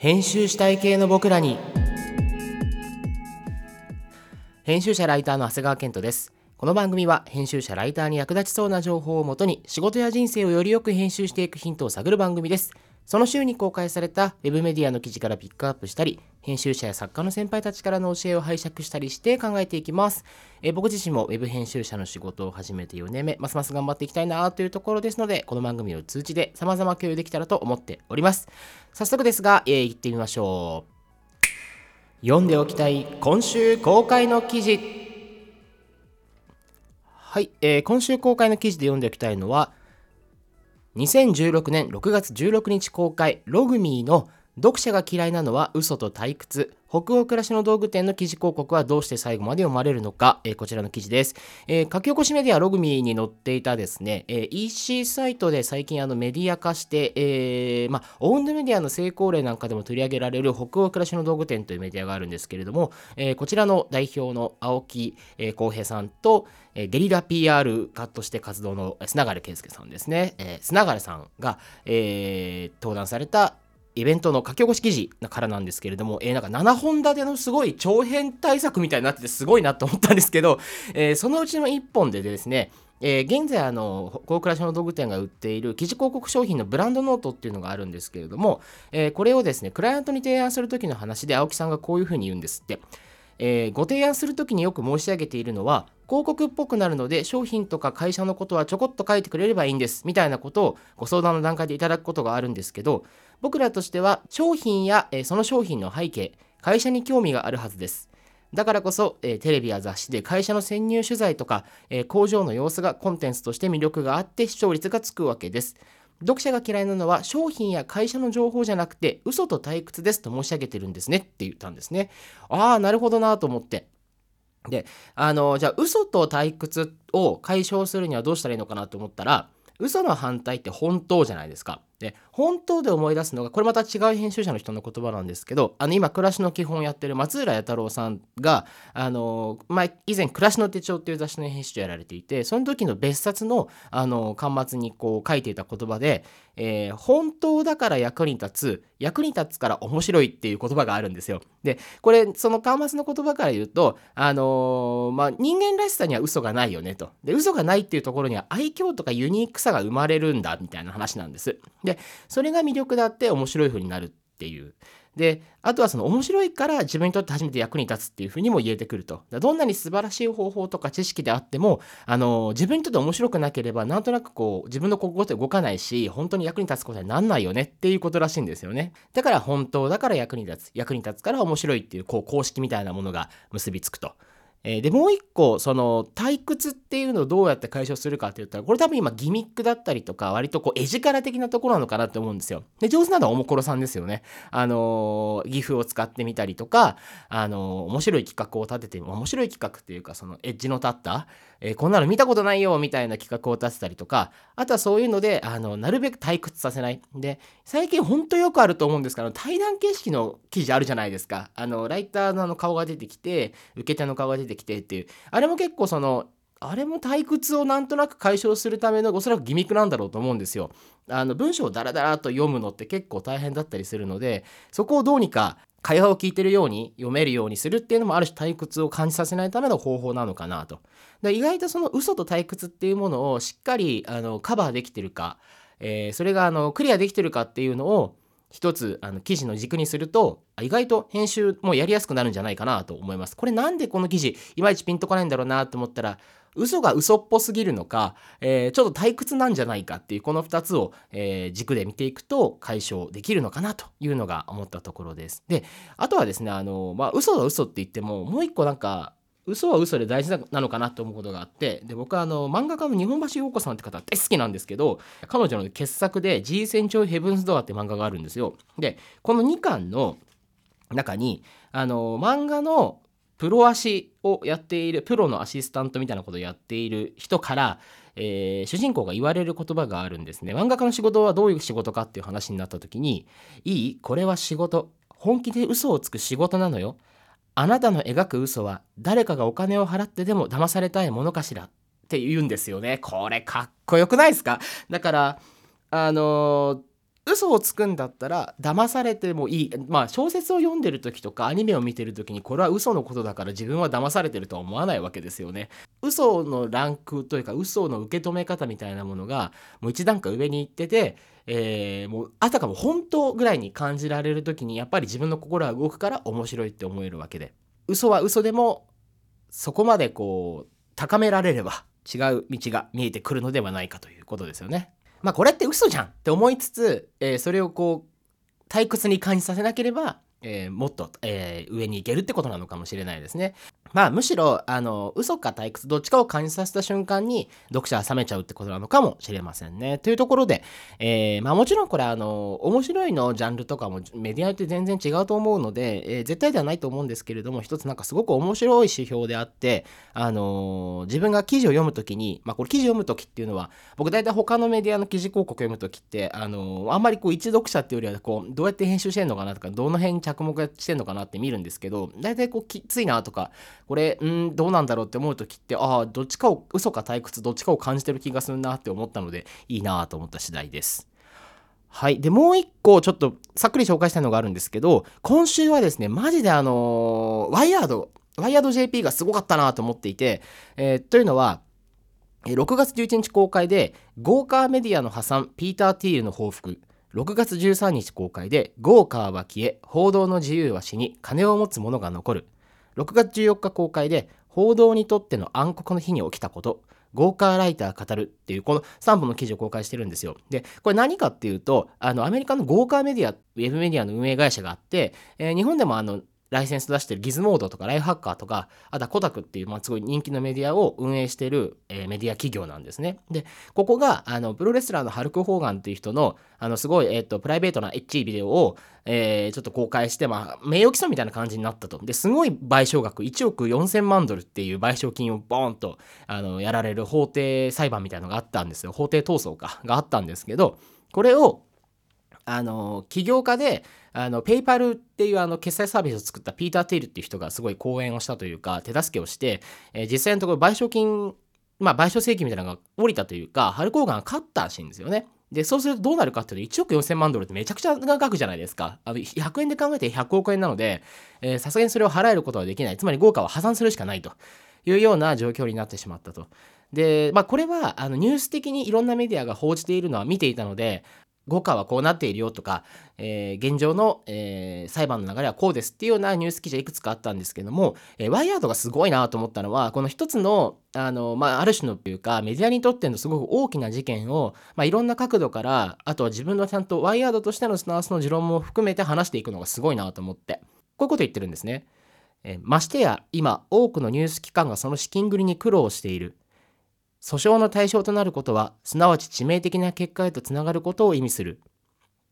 編集したい系の僕らに。編集者ライターの長谷川健人です。この番組は編集者ライターに役立ちそうな情報をもとに仕事や人生をよりよく編集していくヒントを探る番組です。その週に公開された web メディアの記事からピックアップしたり編集者や作家の先輩たちからの教えを拝借したりして考えていきます。え僕自身も web 編集者の仕事を始めて4年目、ますます頑張っていきたいなというところですので、この番組を通じて様々共有できたらと思っております。早速ですが、えー、行ってみましょう。読んでおきたい今週公開の記事。はい、えー、今週公開の記事で読んでおきたいのは、2016年6月16日公開、ログミーの読者が嫌いなのは嘘と退屈。北欧暮らしの道具店の記事広告はどうして最後まで読まれるのか、えー、こちらの記事です。えー、書き起こしメディアログミに載っていたですね、えー、EC サイトで最近あのメディア化して、えー、ま、オウンドメディアの成功例なんかでも取り上げられる北欧暮らしの道具店というメディアがあるんですけれども、えこちらの代表の青木浩、平さんと、えゲリラ PR 家として活動の砂枯圭介さんですね、え砂枯さんが、え登壇されたイベントの書き起こし記事からなんですけれども、えー、なんか7本立てのすごい長編対策みたいになっててすごいなと思ったんですけど、えー、そのうちの1本でですね、えー、現在あの高倉市の道具店が売っている記事広告商品のブランドノートっていうのがあるんですけれども、えー、これをですねクライアントに提案する時の話で青木さんがこういうふうに言うんですって、えー、ご提案する時によく申し上げているのは広告っぽくなるので商品とか会社のことはちょこっと書いてくれればいいんですみたいなことをご相談の段階でいただくことがあるんですけど僕らとしては商品や、えその商品の背景会社に興味があるはずです。だからこそ、えテレビや雑誌で会社の潜入取材とか、え工場の様子がコンテンツとして魅力があって視聴率がつくわけです。読者が嫌いなのは商品や会社の情報じゃなくて嘘と退屈ですと申し上げてるんですねって言ったんですね。ああなるほどなと思って。であのじゃあ嘘と退屈を解消するにはどうしたらいいのかなと思ったら嘘の反対って本当じゃないですか。で本当で思い出すのがこれまた違う編集者の人の言葉なんですけどあの今暮らしの基本をやってる松浦弥太郎さんがあの、まあ、以前「暮らしの手帳」っていう雑誌の編集長やられていてその時の別冊のあの端末にこう書いていた言葉で、えー、本当だから役に立つ役に立つから面白いっていう言葉があるんですよ。でこれその端末の言葉から言うと、あのー、まあ、人間らしさには嘘がないよねと。で嘘がないっていうところには愛嬌とかユニークさが生まれるんだみたいな話なんです。ででそれが魅力だって面白い風になるっていう。であとはその面白いから自分にとって初めて役に立つっていうふうにも言えてくると。どんなに素晴らしい方法とか知識であってもあの自分にとって面白くなければなんとなくこう自分の心って動かないし本当に役に立つことになんないよねっていうことらしいんですよね。だから本当だから役に立つ。役に立つから面白いっていうこう公式みたいなものが結びつくと。えー、でもう一個その退屈っていうのをどうやって解消するかって言ったらこれ多分今ギミックだったりとか割とこう絵力的なところなのかなって思うんですよ。で上手なのはおもころさんですよね。あのー、岐阜を使ってみたりとか、あのー、面白い企画を立てて面白い企画っていうかそのエッジの立った、えこんなの見たことないよみたいな企画を立てたりとかあとはそういうのであのなるべく退屈させない。で最近ほんとよくあると思うんですけど対談形式の記事あるじゃないですか。あのライターのあの顔が出てきて受け手の顔が出ててきてっていうあれも結構そのあれも退屈をなんとなく解消するためのおそらくギミックなんだろうと思うんですよ。あの文章をダラダラと読むのって結構大変だったりするのでそこをどうにか会話を聞いてるように読めるようにするっていうのもある種退屈を感じさせないための方法なのかなと。で意外とその嘘と退屈っていうものをしっかりあのカバーできてるか、えー、それがあのクリアできてるかっていうのを一つあの記事の軸にすると意外と編集もやりやすくなるんじゃないかなと思います。これなんでこの記事いまいちピンとこないんだろうなと思ったら嘘が嘘っぽすぎるのか、えー、ちょっと退屈なんじゃないかっていうこの2つを、えー、軸で見ていくと解消できるのかなというのが思ったところです。であとはですねあの、まあ、嘘は嘘って言ってももう一個なんか嘘は嘘で大事なのかなと思うことがあってで僕はあの漫画家の日本橋陽子さんって方大好きなんですけど彼女の傑作で「G 戦長ヘブンズ・ドア」って漫画があるんですよ。でこの2巻の中にあの漫画のプロ足をやっているプロのアシスタントみたいなことをやっている人から、えー、主人公が言われる言葉があるんですね。漫画家の仕事はどういう仕事かっていう話になった時に「いい？これは仕事。本気で嘘をつく仕事なのよ。あなたの描く嘘は誰かがお金を払ってでも騙されたいものかしら？って言うんですよね。これかっこよくないですか？だから、あの嘘をつくんだったら騙されてもいい。まあ小説を読んでる時とかアニメを見てる時にこれは嘘のことだから自分は騙されてるとは思わないわけですよね。嘘のランクというか嘘の受け止め方みたいなものがもう一段階上に行ってて、えー、もうあたかも本当ぐらいに感じられる時にやっぱり自分の心は動くから面白いって思えるわけで。嘘は嘘でもそこまでこう高められれば違う道が見えてくるのではないかということですよね。まあこれって嘘じゃんって思いつつ、えー、それをこう退屈に感じさせなければ、えー、もっと、えー、上に行けるってことなのかもしれないですね。まあむしろあの嘘か退屈どっちかを感じさせた瞬間に読者は冷めちゃうってことなのかもしれませんね。というところで、えー、まあもちろんこれあの面白いのジャンルとかもメディアって全然違うと思うので、えー、絶対ではないと思うんですけれども一つなんかすごく面白い指標であってあのー、自分が記事を読むときにまあこれ記事読むときっていうのは僕大体他のメディアの記事広告読むときってあのあんまりこう一読者っていうよりはこうどうやって編集してんのかなとかどの辺に着目してんのかなって見るんですけど大体こうきついなとかこれんどうなんだろうって思う時ってああどっちかを嘘か退屈どっちかを感じてる気がするなって思ったのでいいなと思った次第です。はい。で、もう一個ちょっとさっくり紹介したいのがあるんですけど、今週はですね、マジであのー、ワイヤード、ワイヤード JP がすごかったなと思っていて、えー、というのは、6月11日公開で、豪華メディアの破産、ピーター・ティールの報復。6月13日公開で、豪華は消え、報道の自由は死に、金を持つ者が残る。6月14日公開で、報道にとっての暗黒の日に起きたこと、ゴーカーライター語るっていうこの3本の記事を公開してるんですよ。で、これ何かっていうと、あの、アメリカのゴーカーメディア、ウェブメディアの運営会社があって、えー、日本でもあの、ライセンス出してるギズモードとかライフハッカーとか、あとはコタクっていう、まあ、すごい人気のメディアを運営してる、えー、メディア企業なんですね。で、ここが、あの、プロレスラーのハルク・ホーガンっていう人の、あの、すごい、えっ、ー、と、プライベートなエッチビデオを、えー、ちょっと公開して、まあ、名誉毀損みたいな感じになったと。で、すごい賠償額、1億4000万ドルっていう賠償金をボーンと、あの、やられる法廷裁判みたいなのがあったんですよ。法廷闘争か、があったんですけど、これを、あの、起業家で、あの、ペイパルっていうあの、決済サービスを作ったピーター・テイルっていう人がすごい講演をしたというか、手助けをして、えー、実際のところ賠償金、まあ、賠償請求みたいなのが降りたというか、ハルコーガンが勝ったらしいんですよね。で、そうするとどうなるかっていうと、1億4000万ドルってめちゃくちゃな額じゃないですか。あの、100円で考えて100億円なので、さすがにそれを払えることはできない。つまり豪華は破産するしかないというような状況になってしまったと。で、まあ、これは、あの、ニュース的にいろんなメディアが報じているのは見ていたので、5課はこうなっているよとか、えー、現状の、えー、裁判の流れはこうですっていうようなニュース記事はいくつかあったんですけども、えー、ワイヤードがすごいなと思ったのはこの一つのあの、まあ、ある種のというかメディアにとってのすごく大きな事件を、まあ、いろんな角度からあとは自分のちゃんとワイヤードとしてのスタンスの持論も含めて話していくのがすごいなと思ってこういうこと言ってるんですね。えましてや今多くのニュース機関がその資金繰りに苦労している訴訟の対象となることは、すなわち致命的な結果へとつながることを意味する。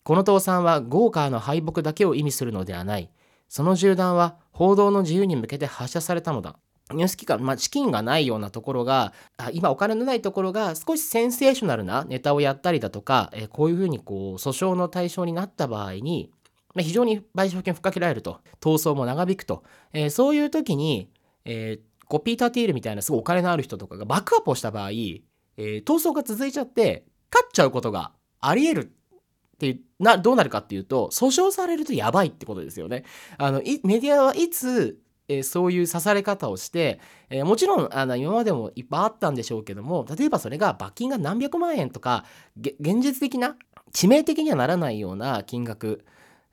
この倒産は豪華の敗北だけを意味するのではない。その銃弾は報道の自由に向けて発射されたのだ。ニュース機関、まあ、資金がないようなところが、あ今お金のないところが少しセンセーショナルなネタをやったりだとか、えこういうふうにこう訴訟の対象になった場合に、まあ、非常に賠償金をふっかけられると、闘争も長引くと、えー、そういう時に、えー、こうピーター・ティールみたいなすごいお金のある人とかがバックアップをした場合、えー、闘争が続いちゃって勝っちゃうことがあり得るってなどうなるかっていうと訴訟されるとやばいってことですよね。あのメディアはいつえー、そういう刺され方をして、えー、もちろんあの今までもいっぱいあったんでしょうけども例えばそれが罰金が何百万円とか現実的な致命的にはならないような金額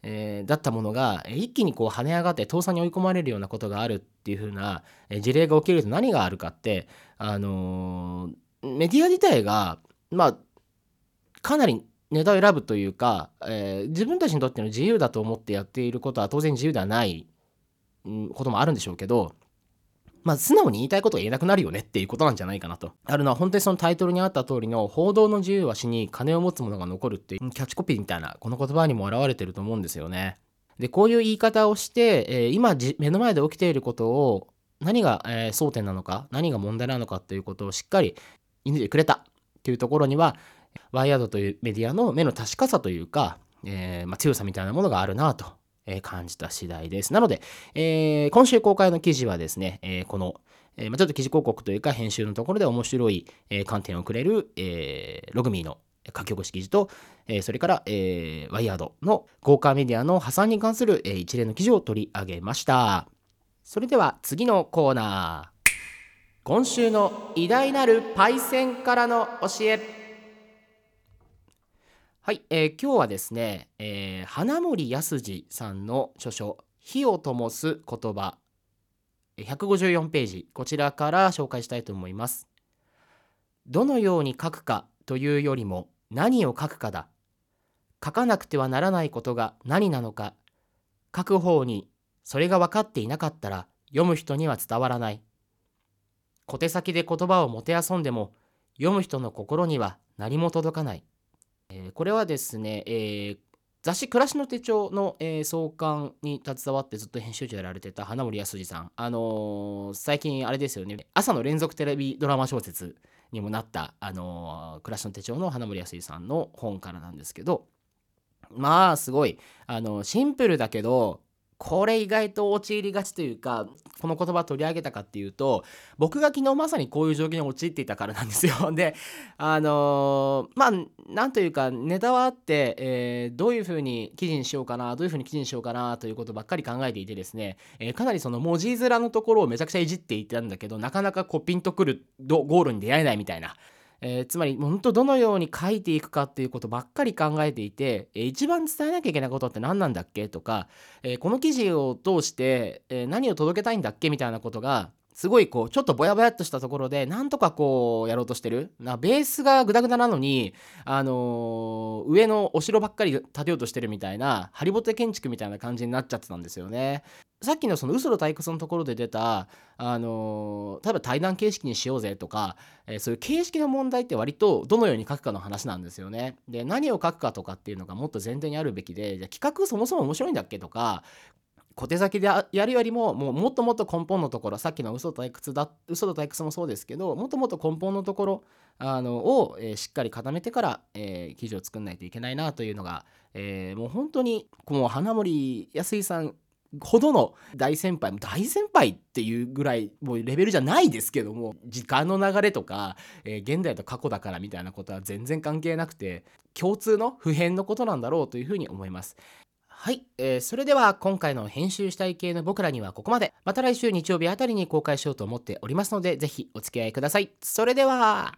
えー、だったものが一気にこう跳ね上がって倒産に追い込まれるようなことがあるっていう風な事例が起きると何があるかってあのー、メディア自体がまあかなりネタを選ぶというか、えー、自分たちにとっての自由だと思ってやっていることは当然自由ではないこともあるんでしょうけどまあ、素直に言いたいことが言えなくなるよねっていうことなんじゃないかなと。あるのは本当にそのタイトルにあった通りの報道の自由は死に金を持つ者が残るっていうキャッチコピーみたいなこの言葉にも表れてると思うんですよね。で、こういう言い方をして、えー、今目の前で起きていることを何が、えー、争点なのか、何が問題なのかっていうことをしっかり見抜いてくれたっていうところには、ワイヤードというメディアの目の確かさというか、えー、まあ、強さみたいなものがあるなとえ感じた次第です。なので、えー、今週公開の記事はですね、えー、この、えー、まあ、ちょっと記事広告というか編集のところで面白い、え観点をくれる、えログミーの書き起こし記事と、えーそれから、えーワイヤードの豪華メディアの破産に関する、えー一連の記事を取り上げました。それでは次のコーナー。今週の偉大なるパイセンからの教え。はい、えー今日はですね、えー花森康二さんの著書「火を灯す言葉」え154ページこちらから紹介したいと思います。どのように書くかというよりも何を書くかだ。書かなくてはならないことが何なのか。書く方にそれが分かっていなかったら読む人には伝わらない。小手先で言葉をもてあそんでも読む人の心には何も届かない、えーこれはですね、えー雑誌「暮らしの手帳の」えー創刊に携わってずっと編集長やられてた花森康二さん。あのー最近あれですよね。朝の連続テレビドラマ小説にもなった、あのー暮らしの手帳の花森康二さんの本からなんですけど。まあすごい。あのシンプルだけどこれ意外と陥りがちというかこの言葉取り上げたかっていうと僕が昨日まさにこういう状況に陥っていたからなんですよ。であのーまあなんというかネタはあって、えーどういうふうに記事にしようかなどういうふうに記事にしようかなということばっかり考えていてですね、えーかなりその文字面のところをめちゃくちゃいじっていたんだけどなかなかこうピンとくるゴールに出会えないみたいな。えーつまり本当どのように書いていくかっていうことばっかり考えていて、えー一番伝えなきゃいけないことって何なんだっけとか、えーこの記事を通して、え何を届けたいんだっけみたいなことがすごいこうちょっとぼやぼやっとしたところでなんとかこうやろうとしてるなベースがグダグダなのに、あのー上のお城ばっかり建てようとしてるみたいなハリボテ建築みたいな感じになっちゃってたんですよね。さっきのその嘘の退屈のところで出た、あのー例えば対談形式にしようぜとか、えーそういう形式の問題って割とどのように書くかの話なんですよね。で何を書くかとかっていうのがもっと前提にあるべきでじゃあ企画そもそも面白いんだっけとか小手先でやるよりももうもっともっと根本のところさっきの嘘と退屈だ嘘と退屈もそうですけどもっともっと根本のところあのを、えーしっかり固めてから、えー記事を作んないといけないなというのが、えーもう本当にもう花森康さんほどの大先輩大先輩っていうぐらいもうレベルじゃないですけども時間の流れとか、えー現代と過去だからみたいなことは全然関係なくて共通の普遍のことなんだろうというふうに思います。はい、えーそれでは今回の編集したい系の僕らにはここまで。また来週日曜日あたりに公開しようと思っておりますので是非お付き合いください。それでは。